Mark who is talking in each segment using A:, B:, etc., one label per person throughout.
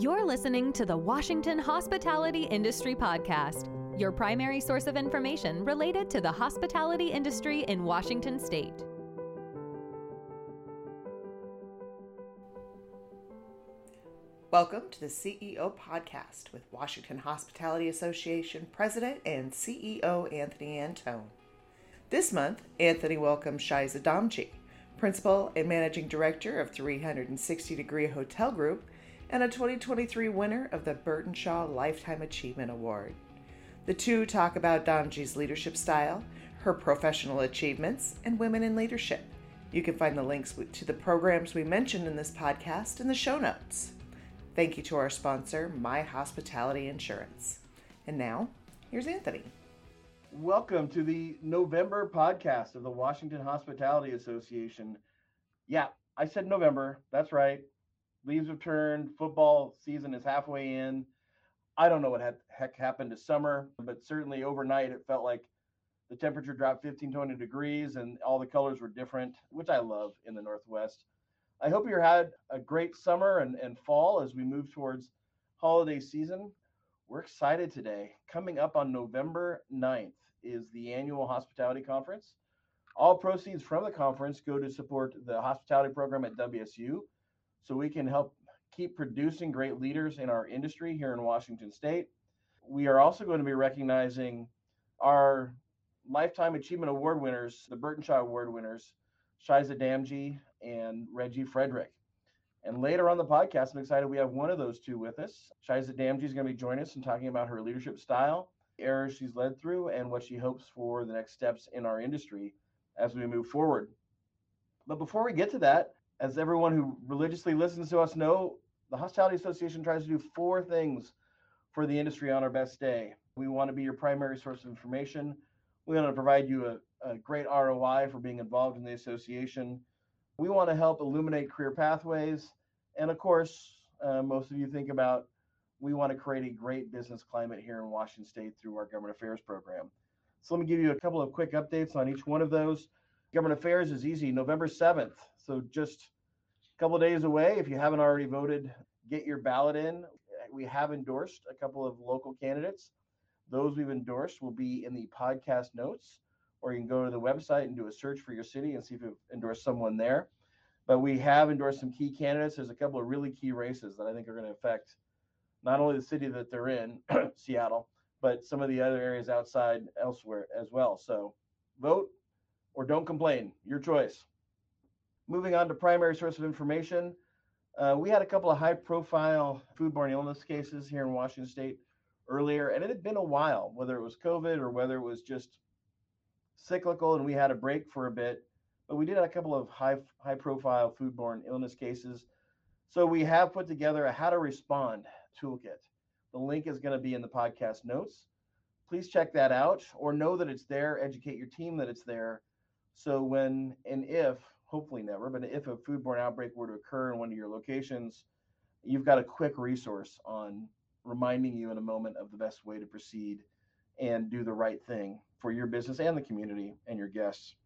A: You're listening to the Washington Hospitality Industry Podcast, your primary source of information related to the hospitality industry in Washington state.
B: Welcome to the CEO Podcast with Washington Hospitality Association President and CEO Anthony Anton. This month, Anthony welcomes Shaiza Damji, Principal and Managing Director of 360 Degree Hotel Group and a 2023 winner of the Burtenshaw Lifetime Achievement Award. The two talk about Damji's leadership style, her professional achievements, and women in leadership. You can find the links to the programs we mentioned in this podcast in the show notes. Thank you to our sponsor, My Hospitality Insurance. And now, here's Anthony.
C: Welcome to the November podcast of the Washington Hospitality Association. Yeah, I said November. That's right leaves have turned. Football season is halfway in. I don't know what heck happened to summer, but certainly overnight it felt like the temperature dropped 15, 20 degrees and all the colors were different, which I love in the Northwest. I hope you had a great summer and, and fall as we move towards holiday season. We're excited today. Coming up on November 9th is the annual hospitality conference. All proceeds from the conference go to support the hospitality program at WSU so we can help keep producing great leaders in our industry here in Washington State. We are also going to be recognizing our Lifetime Achievement Award winners, the Burtenshaw Award winners, Shaiza Damji and Reggie Frederick. And later on the podcast, I'm excited we have one of those two with us. Shaiza Damji is going to be joining us and talking about her leadership style, errors she's led through, and what she hopes for the next steps in our industry as we move forward. But before we get to that, as everyone who religiously listens to us know, the Hospitality Association tries to do four things for the industry on our best day. We want to be your primary source of information. We want to provide you a, a great ROI for being involved in the association. We want to help illuminate career pathways. And of course, uh, most of you think about we want to create a great business climate here in Washington State through our government affairs program. So let me give you a couple of quick updates on each one of those. Government affairs is easy, November 7th. So just a couple days away. If you haven't already voted, get your ballot in. We have endorsed a couple of local candidates. Those we've endorsed will be in the podcast notes, or you can go to the website and do a search for your city and see if you've endorsed someone there. But we have endorsed some key candidates. There's a couple of really key races that I think are going to affect not only the city that they're in, Seattle, but some of the other areas outside elsewhere as well. So vote or don't complain. Your choice. Moving on to primary source of information, uh, we had a couple of high profile foodborne illness cases here in Washington State earlier, and it had been a while, whether it was COVID or whether it was just cyclical and we had a break for a bit. But we did have a couple of high high profile foodborne illness cases. So we have put together a how to respond toolkit. The link is going to be in the podcast notes. Please check that out or know that it's there, educate your team that it's there. So when and if hopefully never, but if a foodborne outbreak were to occur in one of your locations, you've got a quick resource on reminding you in a moment of the best way to proceed and do the right thing for your business and the community and your guests.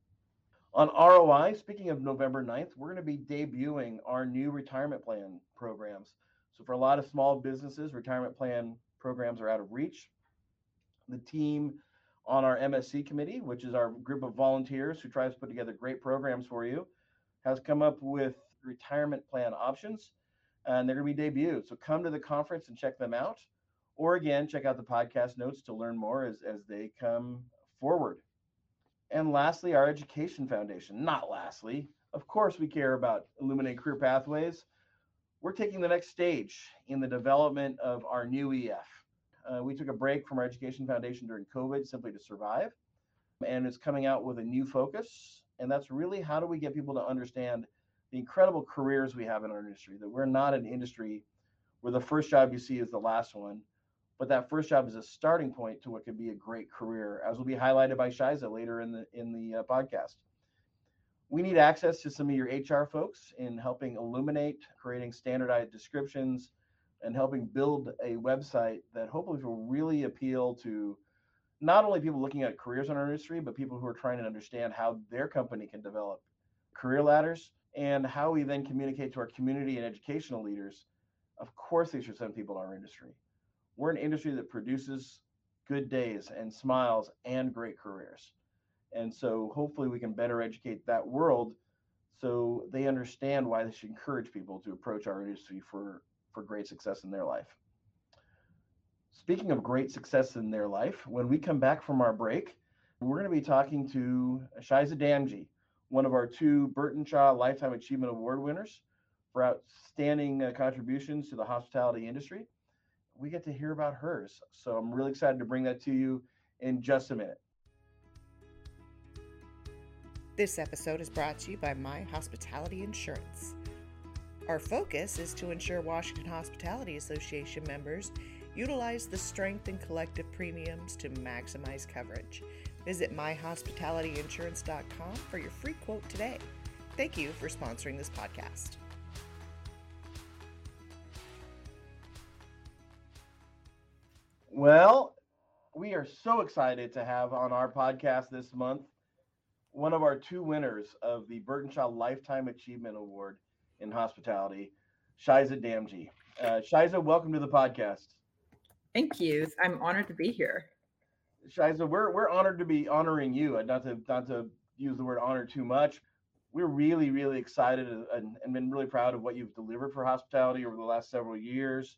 C: On ROI, speaking of November 9th, we're going to be debuting our new retirement plan programs. So, for a lot of small businesses, retirement plan programs are out of reach. The team on our MSC committee, which is our group of volunteers who tries to put together great programs for you, has come up with retirement plan options, and they're going to be debuted. So come to the conference and check them out, or again, check out the podcast notes to learn more as, as they come forward. And lastly, our Education Foundation. Not lastly, of course, we care about Illuminate Career Pathways. We're taking the next stage in the development of our new EF. Uh, we took a break from our Education Foundation during COVID simply to survive, and it's coming out with a new focus. And that's really how do we get people to understand the incredible careers we have in our industry, that we're not an industry where the first job you see is the last one, but that first job is a starting point to what could be a great career, as will be highlighted by Shaiza later in the in the uh, podcast. We need access to some of your HR folks in helping illuminate, creating standardized descriptions, and helping build a website that hopefully will really appeal to not only people looking at careers in our industry, but people who are trying to understand how their company can develop career ladders and how we then communicate to our community and educational leaders of course they should send people to our industry. We're an industry that produces good days and smiles and great careers. And so hopefully we can better educate that world so they understand why they should encourage people to approach our industry for, for great success in their life. Speaking of great success in their life, when we come back from our break, we're going to be talking to Shaiza Damji, one of our two Burtenshaw Lifetime Achievement Award winners for outstanding uh, contributions to the hospitality industry. We get to hear about hers. So I'm really excited to bring that to you in just a minute.
B: This episode is brought to you by My Hospitality Insurance. Our focus is to ensure Washington Hospitality Association members utilize the strength and collective premiums to maximize coverage. Visit myhospitalityinsurance.com for your free quote today. Thank you for sponsoring this podcast.
C: Well, we are so excited to have on our podcast this month one of our two winners of the Burtenshaw Lifetime Achievement Award in hospitality, Shaiza Damji. Uh, Shaiza, welcome to the podcast.
D: Thank you. I'm honored to be here.
C: Shaiza, we're we're honored to be honoring you. And not to not to use the word honor too much. We're really really excited and, and been really proud of what you've delivered for hospitality over the last several years,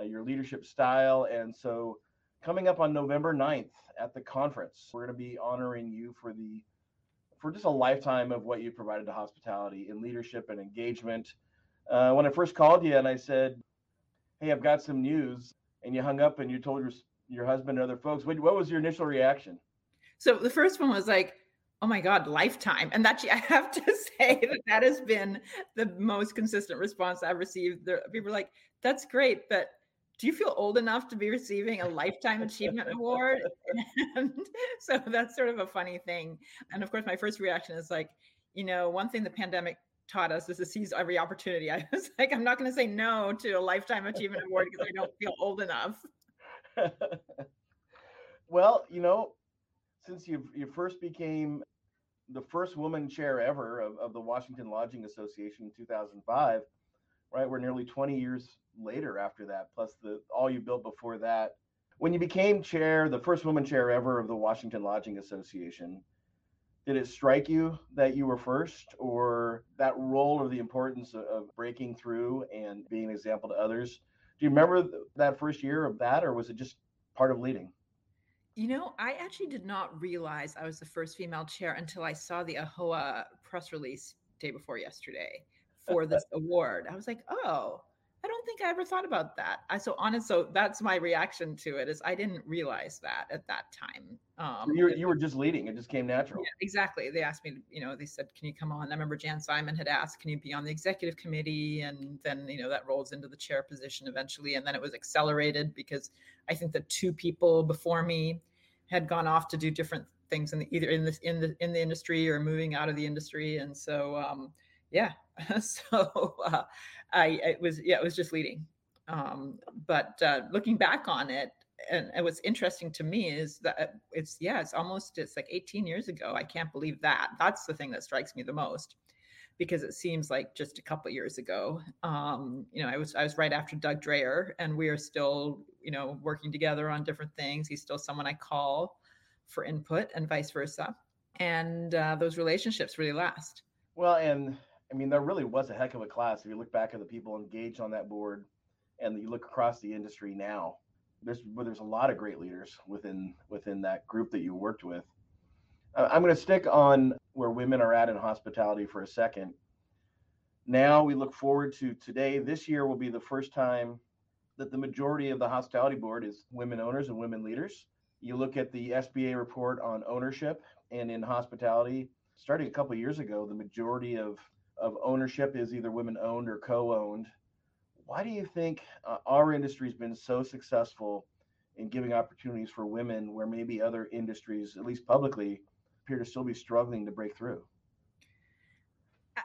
C: uh, your leadership style, and so coming up on November 9th at the conference, we're going to be honoring you for the for just a lifetime of what you provided to hospitality in leadership and engagement. Uh, when I first called you and I said, "Hey, I've got some news," and you hung up and you told your your husband and other folks, what, what was your initial reaction?
D: So the first one was like, "Oh my God, lifetime!" And that I have to say that that has been the most consistent response I've received. There, people are like, "That's great, but." do you feel old enough to be receiving a lifetime achievement award and so that's sort of a funny thing and of course my first reaction is like you know one thing the pandemic taught us is to seize every opportunity i was like i'm not going to say no to a lifetime achievement award because i don't feel old enough
C: well you know since you you first became the first woman chair ever of, of the washington lodging association in 2005 right we're nearly 20 years later after that, plus the all you built before that. When you became chair, the first woman chair ever of the Washington Lodging Association, did it strike you that you were first, or that role or the importance of breaking through and being an example to others? Do you remember that first year of that, or was it just part of leading?
D: You know, I actually did not realize I was the first female chair until I saw the AHOA press release day before yesterday for this award. I was like, oh, don't think I ever thought about that. I so honest. So that's my reaction to it is I didn't realize that at that time.
C: Um, you, were, you were just leading. It just came natural. Yeah,
D: exactly. They asked me, you know, they said, can you come on? I remember Jan Simon had asked, can you be on the executive committee? And then, you know, that rolls into the chair position eventually. And then it was accelerated because I think the two people before me had gone off to do different things in the, either in this, in the, in the industry or moving out of the industry. And so, um, yeah, so uh, I it was yeah it was just leading. Um, but uh, looking back on it, and, and what's interesting to me is that it's yeah it's almost it's like 18 years ago. I can't believe that. That's the thing that strikes me the most because it seems like just a couple years ago. Um, you know, I was I was right after Doug Dreyer, and we are still you know working together on different things. He's still someone I call for input, and vice versa. And uh, those relationships really last.
C: Well, and I mean, there really was a heck of a class. If you look back at the people engaged on that board, and you look across the industry now, there's there's a lot of great leaders within within that group that you worked with. Uh, I'm going to stick on where women are at in hospitality for a second. Now we look forward to today. This year will be the first time that the majority of the hospitality board is women owners and women leaders. You look at the SBA report on ownership and in hospitality, starting a couple years ago, the majority of of ownership is either women owned or co-owned. Why do you think uh, our industry has been so successful in giving opportunities for women where maybe other industries, at least publicly, appear to still be struggling to break through?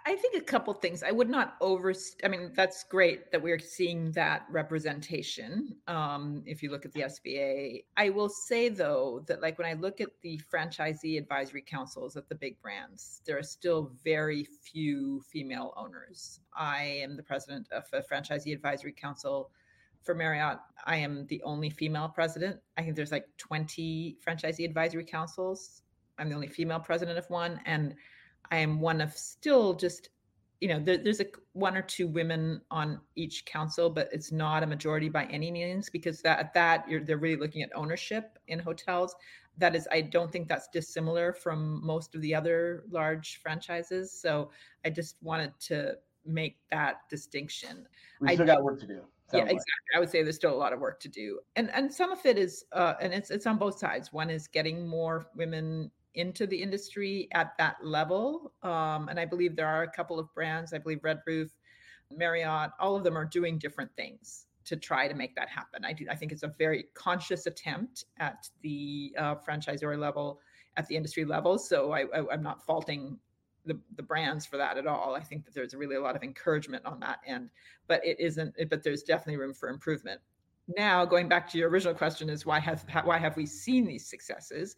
D: I think a couple things. I would not over. I mean, that's great that we're seeing that representation. Um, if you look at the SBA, I will say though that like when I look at the franchisee advisory councils at the big brands, there are still very few female owners. I am the president of a franchisee advisory council for Marriott. I am the only female president. I think there's like 20 franchisee advisory councils. I'm the only female president of one, and I am one of still just, you know, there, there's a one or two women on each council, but it's not a majority by any means because that at that you're they're really looking at ownership in hotels. That is, I don't think that's dissimilar from most of the other large franchises. So I just wanted to make that distinction.
C: We still
D: I,
C: got work to do.
D: Yeah, like. exactly. I would say there's still a lot of work to do, and and some of it is, uh, and it's it's on both sides. One is getting more women into the industry at that level. Um, and I believe there are a couple of brands, I believe Red Roof, Marriott, all of them are doing different things to try to make that happen. I do. I think it's a very conscious attempt at the uh, franchisor level, at the industry level. So I, I, am not faulting the, the brands for that at all. I think that there's really a lot of encouragement on that end, but it isn't. But there's definitely room for improvement. Now, going back to your original question, is why have why have we seen these successes?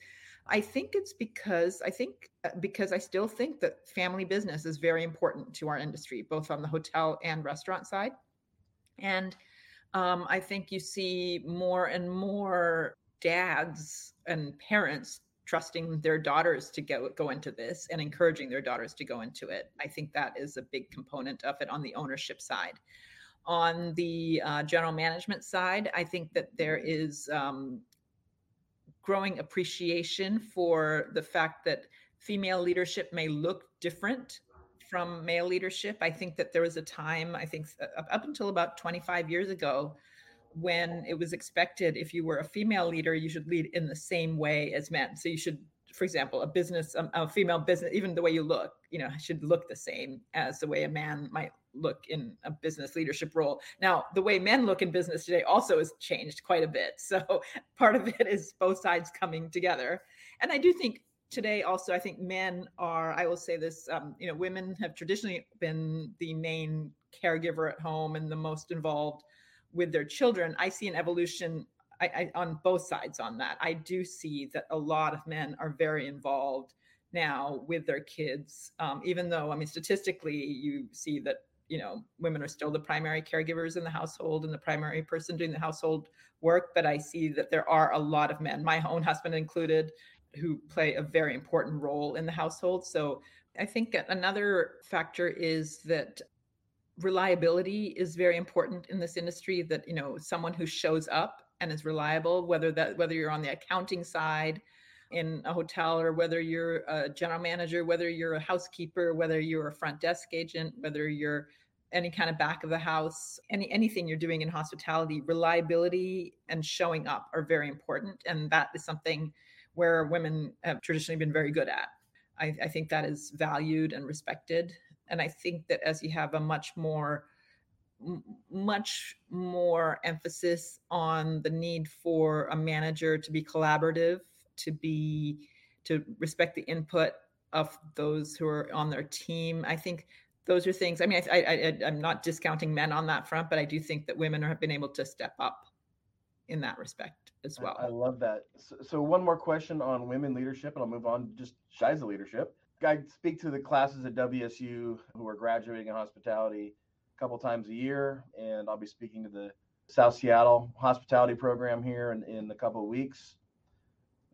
D: I think it's because I think uh, because I still think that family business is very important to our industry, both on the hotel and restaurant side. And um, I think you see more and more dads and parents trusting their daughters to go go into this and encouraging their daughters to go into it. I think that is a big component of it on the ownership side. On the uh, general management side, I think that there is um, growing appreciation for the fact that female leadership may look different from male leadership. I think that there was a time, I think up until about 25 years ago, when it was expected if you were a female leader, you should lead in the same way as men. So you should for example, a business, um, a female business, even the way you look, you know, should look the same as the way a man might look in a business leadership role. Now, the way men look in business today also has changed quite a bit. So part of it is both sides coming together. And I do think today also, I think men are, I will say this, um, you know, women have traditionally been the main caregiver at home and the most involved with their children. I see an evolution I, I, on both sides on that. I do see that a lot of men are very involved now with their kids, um, even though I mean statistically you see that you know women are still the primary caregivers in the household and the primary person doing the household work. But I see that there are a lot of men, my own husband included, who play a very important role in the household. So I think another factor is that reliability is very important in this industry that you know someone who shows up and is reliable whether that whether you're on the accounting side in a hotel or whether you're a general manager whether you're a housekeeper whether you're a front desk agent whether you're any kind of back of the house any anything you're doing in hospitality reliability and showing up are very important. And that is something where women have traditionally been very good at. I, I think that is valued and respected. And i think that as you have a much more much more emphasis on the need for a manager to be collaborative, to be to respect the input of those who are on their team. I think those are things. I mean, I, I, am not discounting men on that front, but I do think that women have been able to step up in that respect as well.
C: I, I love that. So, so, one more question on women leadership, and I'll move on just Shaiza leadership. I speak to the classes at WSU who are graduating in hospitality a couple times a year, and I'll be speaking to the South Seattle hospitality program here in, in a couple of weeks.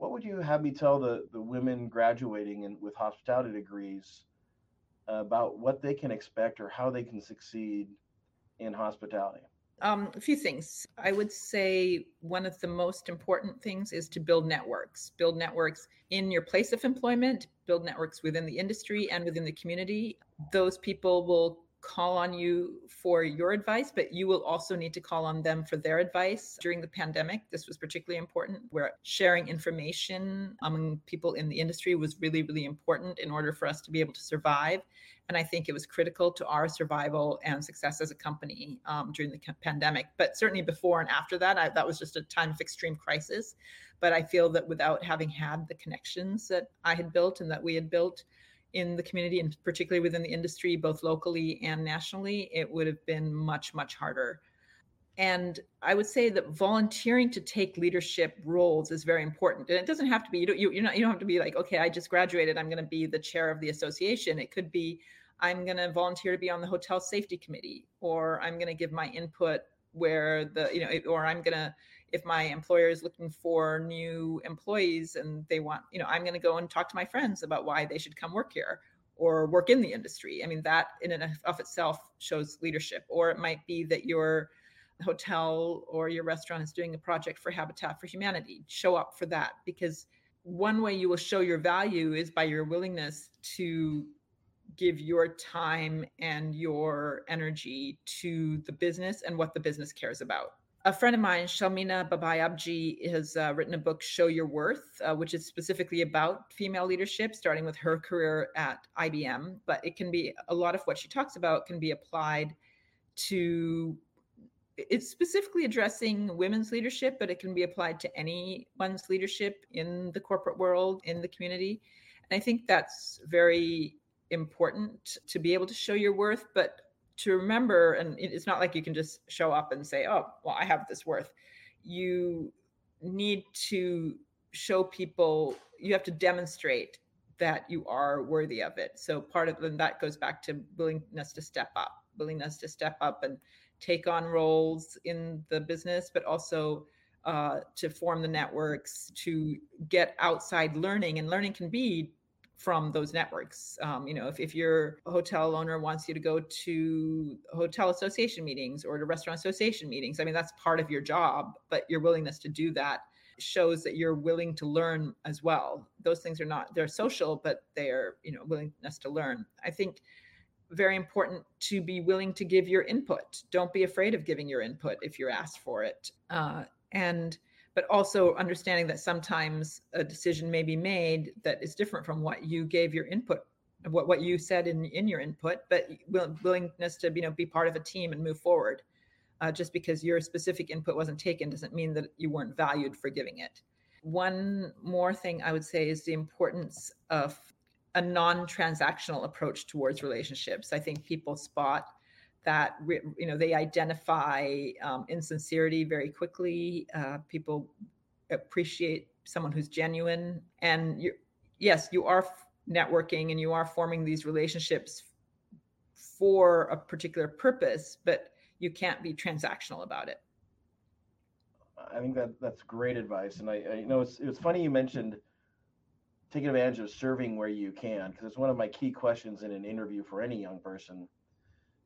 C: What would you have me tell the, the women graduating in, with hospitality degrees about what they can expect or how they can succeed in hospitality?
D: Um, a few things. I would say one of the most important things is to build networks. Build networks in your place of employment, build networks within the industry and within the community. Those people will call on you for your advice, but you will also need to call on them for their advice. During the pandemic, this was particularly important, where sharing information among people in the industry was really, really important in order for us to be able to survive. And I think it was critical to our survival and success as a company um, during the pandemic. But certainly before and after that, I, that was just a time of extreme crisis. But I feel that without having had the connections that I had built and that we had built, in the community and particularly within the industry, both locally and nationally, it would have been much, much harder. And I would say that volunteering to take leadership roles is very important. And it doesn't have to be, you don't, you, you're not, you don't have to be like, okay, I just graduated. I'm going to be the chair of the association. It could be, I'm going to volunteer to be on the hotel safety committee, or I'm going to give my input where the, you know, or I'm going to, if my employer is looking for new employees and they want, you know, I'm going to go and talk to my friends about why they should come work here or work in the industry. I mean, that in and of itself shows leadership. Or it might be that your hotel or your restaurant is doing a project for Habitat for Humanity. Show up for that because one way you will show your value is by your willingness to give your time and your energy to the business and what the business cares about a friend of mine, Shelmina Babai Abji, has uh, written a book, Show Your Worth, uh, which is specifically about female leadership, starting with her career at IBM. But it can be a lot of what she talks about can be applied to. It's specifically addressing women's leadership, but it can be applied to anyone's leadership in the corporate world, in the community. And I think that's very important to be able to show your worth, but to remember, and it's not like you can just show up and say, oh, well, I have this worth. You need to show people, you have to demonstrate that you are worthy of it. So part of then that goes back to willingness to step up, willingness to step up and take on roles in the business, but also uh, to form the networks, to get outside learning. And learning can be from those networks. Um, you know, if, if your hotel owner wants you to go to hotel association meetings or to restaurant association meetings, I mean, that's part of your job, but your willingness to do that shows that you're willing to learn as well. Those things are not, they're social, but they're, you know, willingness to learn. I think very important to be willing to give your input. Don't be afraid of giving your input if you're asked for it. Uh, and but also understanding that sometimes a decision may be made that is different from what you gave your input what what you said in in your input but willingness to you know be part of a team and move forward. Uh, just because your specific input wasn't taken doesn't mean that you weren't valued for giving it. One more thing i would say is the importance of a non-transactional approach towards relationships. I think people spot that you know they identify um, insincerity very quickly. Uh, people appreciate someone who's genuine, and you yes, you are networking and you are forming these relationships for a particular purpose, but you can't be transactional about it.
C: I think that that's great advice, and I, I you know it's it's funny you mentioned taking advantage of serving where you can because it's one of my key questions in an interview for any young person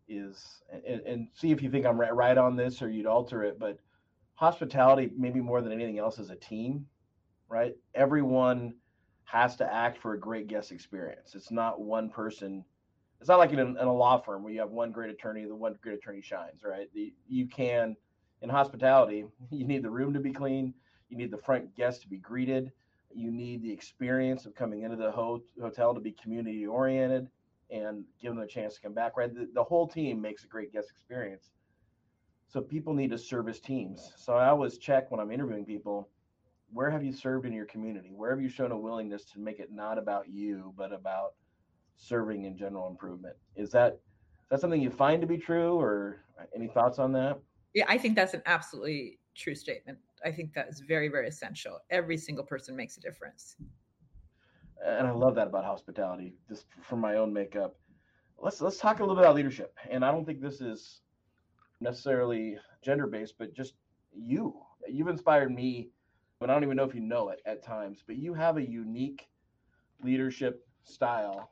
C: is and, and see if you think I'm right, on this or you'd alter it, but hospitality maybe more than anything else is a team, right? Everyone has to act for a great guest experience. It's not one person. It's not like in, in a law firm where you have one great attorney, the one great attorney shines, right? The, you can in hospitality, you need the room to be clean, you need the front guest to be greeted, you need the experience of coming into the ho- hotel to be community oriented and give them a chance to come back. Right, the, the whole team makes a great guest experience. So people need to service teams. So I always check when I'm interviewing people, where have you served in your community? Where have you shown a willingness to make it not about you, but about serving in general improvement? Is that is that something you find to be true, or any thoughts on that?
D: Yeah, I think that's an absolutely true statement. I think that is very, very essential. Every single person makes a difference
C: and I love that about hospitality, just from my own makeup. Let's let's talk a little bit about leadership. And I don't think this is necessarily gender based, but just you. You've inspired me, but I don't even know if you know it at times. But you have a unique leadership style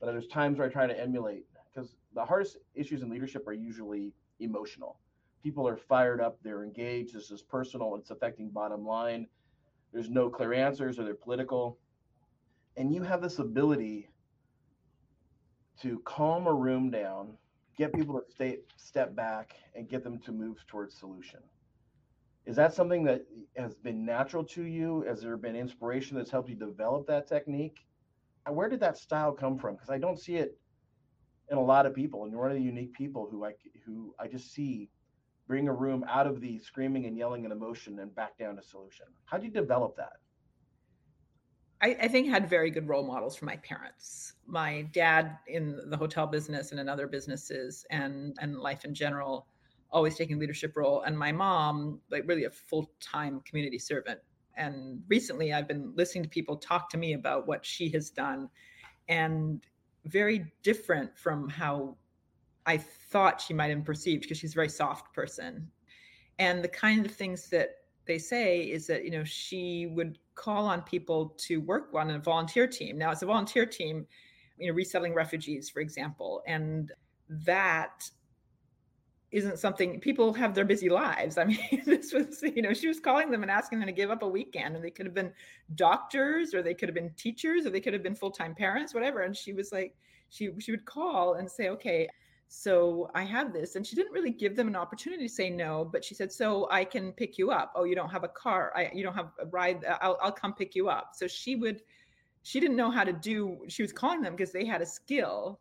C: that there's times where I try to emulate because the hardest issues in leadership are usually emotional. People are fired up, they're engaged, this is personal, it's affecting bottom line. There's no clear answers or they're political and you have this ability to calm a room down, get people to stay, step back, and get them to move towards solution. Is that something that has been natural to you? Has there been inspiration that's helped you develop that technique? And where did that style come from? Because I don't see it in a lot of people, and you're one of the unique people who I who I just see bring a room out of the screaming and yelling and emotion and back down to solution. How do you develop that?
D: I, I, think had very good role models for my parents. My dad in the hotel business and in other businesses and and life in general, always taking leadership role. And my mom, like really a full time community servant. And recently, I've been listening to people talk to me about what she has done, and very different from how I thought she might have perceived because she's a very soft person. And the kind of things that they say is that you know she would call on people to work on a volunteer team. Now it's a volunteer team, you know, resettling refugees, for example, and that isn't something people have their busy lives. I mean, this was, you know, she was calling them and asking them to give up a weekend, and they could have been doctors, or they could have been teachers, or they could have been full time parents, whatever. And she was like, she she would call and say, okay, so I have this. And she didn't really give them an opportunity to say no, but she said, so I can pick you up. Oh, you don't have a car. I, you don't have a ride. Uh, I'll, I'll come pick you up. So she would, she didn't know how to do, she was calling them because they had a skill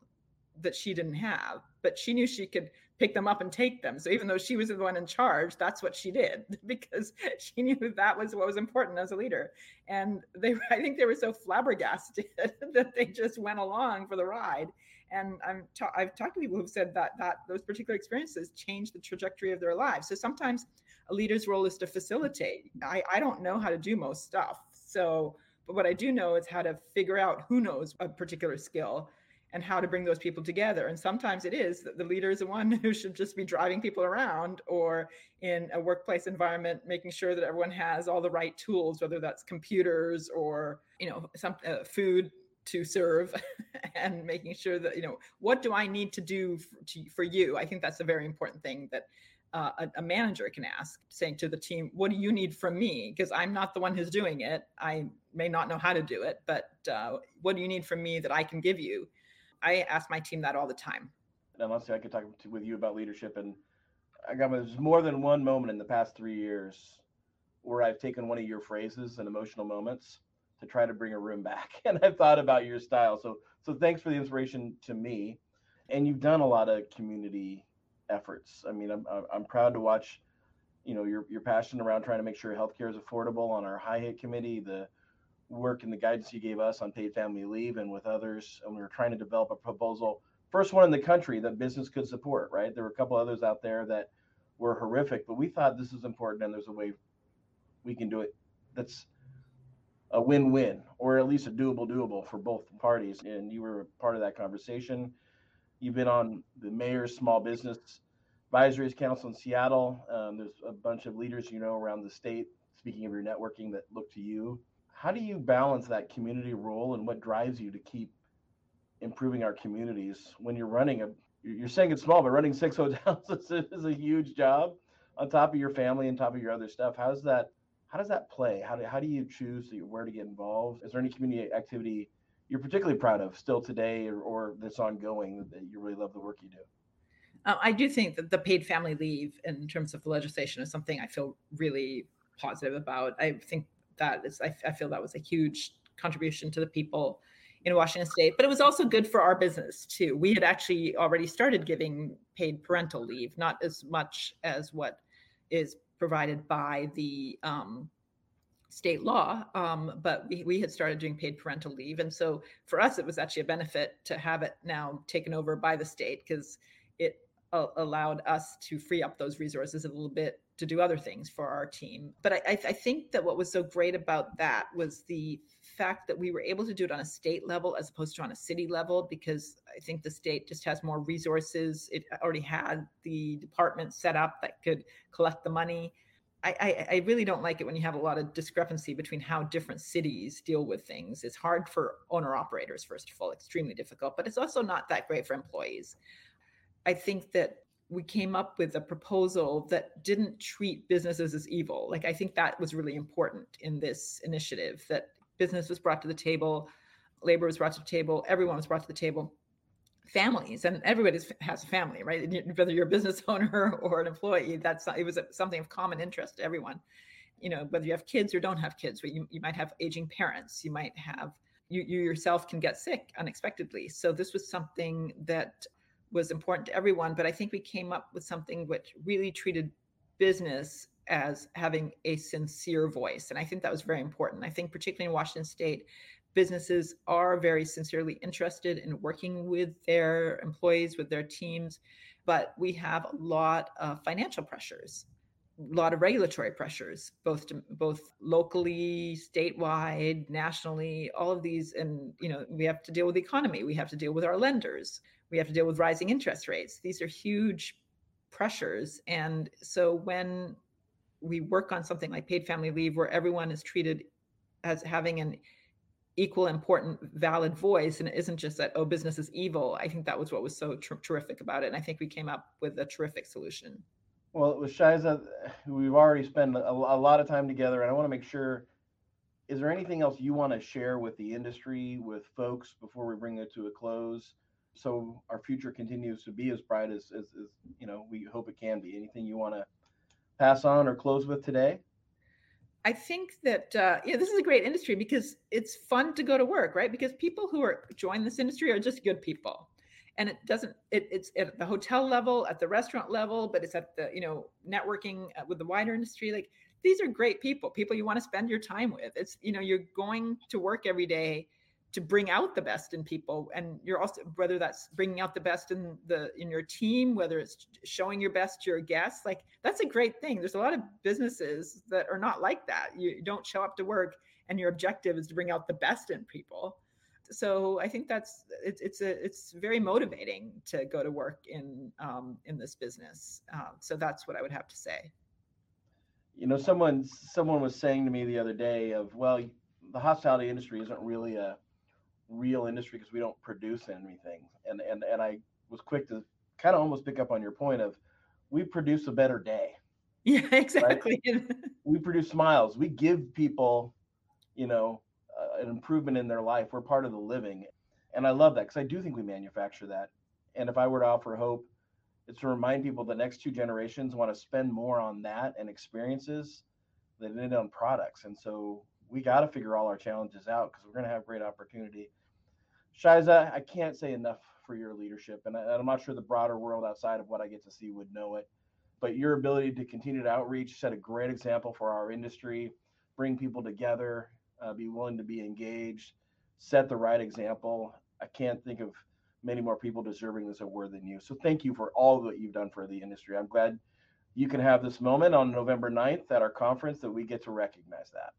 D: that she didn't have, but she knew she could pick them up and take them. So even though she was the one in charge, that's what she did because she knew that, that was what was important as a leader. And they, I think they were so flabbergasted that they just went along for the ride and I'm ta- I've talked to people who've said that that those particular experiences change the trajectory of their lives. So sometimes a leader's role is to facilitate. I, I don't know how to do most stuff. So, but what I do know is how to figure out who knows a particular skill and how to bring those people together. And sometimes it is that the leader is the one who should just be driving people around or in a workplace environment, making sure that everyone has all the right tools, whether that's computers or, you know, some uh, food to serve and making sure that you know what do i need to do for, to, for you? I think that's a very important thing that uh, a, a, manager can ask saying to the team what do you need from me? Because i'm not the one who's doing it. I may not know how to do it but uh, what do you need from me that i can give you? I ask my team that all the time.
C: And honestly i could talk to, with you about leadership and i got there's more than one moment in the past three years where i've taken one of your phrases and emotional moments to try to bring a room back. And I've thought about your style. So so thanks for the inspiration to me. And you've done a lot of community efforts. I mean, I'm I'm proud to watch, you know, your your passion around trying to make sure healthcare is affordable on our HIHIT committee, the work and the guidance you gave us on paid family leave and with others. And we were trying to develop a proposal, first one in the country that business could support, right? There were a couple others out there that were horrific, but we thought this is important and there's a way we can do it that's a win-win or at least a doable doable for both parties and you were part of that conversation. You've been on the mayor's small business advisory council in seattle. Um, there's a bunch of leaders you know around the state speaking of your networking that look to you. How do you balance that community role and what drives you to keep improving our communities when you're running a you're saying it's small but running six hotels is a huge job on top of your family and top of your other stuff? How's that how does that play? How do, how do you choose where to get involved? Is there any community activity you're particularly proud of still today or, or that's ongoing that you really love the work you do?
D: Uh, I do think that the paid family leave in terms of the legislation is something I feel really positive about. I think that is, I, I feel that was a huge contribution to the people in Washington state, but it was also good for our business too. We had actually already started giving paid parental leave, not as much as what is provided by the um, state law, um, but we, we had started doing paid parental leave. And so for us, it was actually a benefit to have it now taken over by the state because it allowed us to free up those resources a little bit to do other things for our team. But I, I, think that what was so great about that was the fact that we were able to do it on a state level as opposed to on a city level because I think the state just has more resources. It already had the department set up that could collect the money. I, I, I really don't like it when you have a lot of discrepancy between how different cities deal with things. It's hard for owner operators, first of all, extremely difficult, but it's also not that great for employees. I think that we came up with a proposal that didn't treat businesses as evil. Like I think that was really important in this initiative that business was brought to the table, labor was brought to the table, everyone was brought to the table. Families and everybody has a family, right? Whether you're a business owner or an employee, that's it was something of common interest to everyone. You know, whether you have kids or don't have kids, but you, you might have aging parents, you might have you, you yourself can get sick unexpectedly. So this was something that was important to everyone. But I think we came up with something which really treated business as having a sincere voice. And I think that was very important. I think, particularly in Washington State, businesses are very sincerely interested in working with their employees, with their teams, but we have a lot of financial pressures a lot of regulatory pressures, both to, both locally, statewide, nationally, all of these, and you know we have to deal with the economy, we have to deal with our lenders, we have to deal with rising interest rates. These are huge pressures, and so when we work on something like paid family leave, where everyone is treated as having an equal, important, valid voice, and it isn't just that oh business is evil. I think that was what was so ter- terrific about it, and I think we came up with a terrific solution.
C: Well, with Shaiza, we've already spent a, a lot of time together, and I want to make sure. Is there anything else you want to share with the industry, with folks, before we bring it to a close, so our future continues to be as bright as, as, as you know we hope it can be? Anything you want to pass on or close with today?
D: I think that uh, yeah, this is a great industry because it's fun to go to work, right? Because people who are join this industry are just good people and it doesn't it, it's at the hotel level at the restaurant level but it's at the you know networking uh, with the wider industry like these are great people people you want to spend your time with it's you know you're going to work every day to bring out the best in people and you're also whether that's bringing out the best in the in your team whether it's showing your best to your guests like that's a great thing there's a lot of businesses that are not like that you don't show up to work and your objective is to bring out the best in people so I think that's it's it's a it's very motivating to go to work in um, in this business. Um, so that's what I would have to say.
C: You know, someone someone was saying to me the other day of well, the hospitality industry isn't really a real industry because we don't produce anything, and and and I was quick to kind of almost pick up on your point of we produce a better day.
D: Yeah, exactly.
C: Right? we produce smiles. We give people, you know, an improvement in their life. We're part of the living. And I love that because I do think we manufacture that. And if I were to offer hope, it's to remind people the next two generations want to spend more on that and experiences than they did on products. And so we got to figure all our challenges out because we're going to have great opportunity. Shaiza, I can't say enough for your leadership. And, I, am not sure the broader world outside of what I get to see would know it. But your ability to continue to outreach set a great example for our industry, bring people together, uh, be willing to be engaged, set the right example. I can't think of many more people deserving this award than you. So thank you for all that you've done for the industry. I'm glad you can have this moment on November 9th at our conference that we get to recognize that.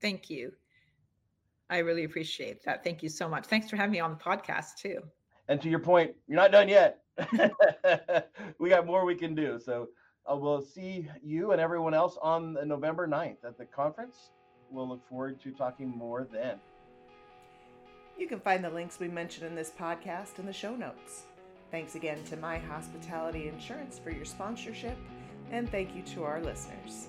D: Thank you. I really appreciate that. Thank you so much. Thanks for having me on the podcast too.
C: And to your point, you're not done yet. we got more we can do. So uh, we'll see you and everyone else on November 9th at the conference we'll look forward to talking more then.
B: You can find the links we mentioned in this podcast in the show notes. Thanks again to My Hospitality Insurance for your sponsorship, and thank you to our listeners.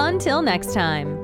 A: Until next time.